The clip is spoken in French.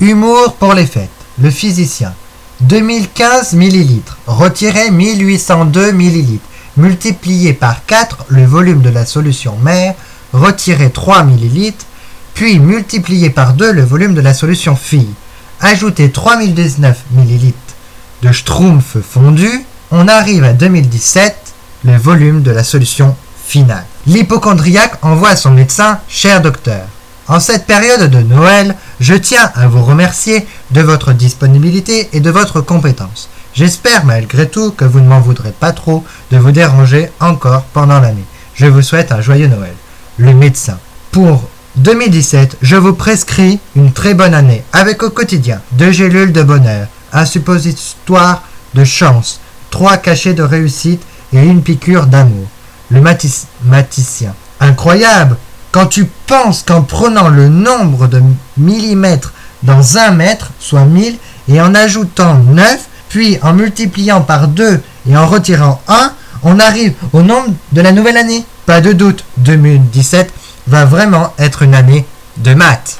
Humour pour les fêtes. Le physicien. 2015 ml. Retirez 1802 ml. Multiplié par 4 le volume de la solution mère. Retirez 3 ml. Puis multiplié par 2 le volume de la solution fille. Ajoutez 3019 ml de Schtroumpf fondu. On arrive à 2017 le volume de la solution finale. L'hypochondriaque envoie à son médecin Cher docteur, en cette période de Noël, je tiens à vous remercier de votre disponibilité et de votre compétence. J'espère malgré tout que vous ne m'en voudrez pas trop de vous déranger encore pendant l'année. Je vous souhaite un joyeux Noël. Le médecin. Pour 2017, je vous prescris une très bonne année avec au quotidien deux gélules de bonheur, un suppositoire de chance, trois cachets de réussite et une piqûre d'amour. Le mathématicien. Incroyable quand tu penses qu'en prenant le nombre de millimètres dans un mètre, soit 1000, et en ajoutant 9, puis en multipliant par 2 et en retirant 1, on arrive au nombre de la nouvelle année. Pas de doute, 2017 va vraiment être une année de maths.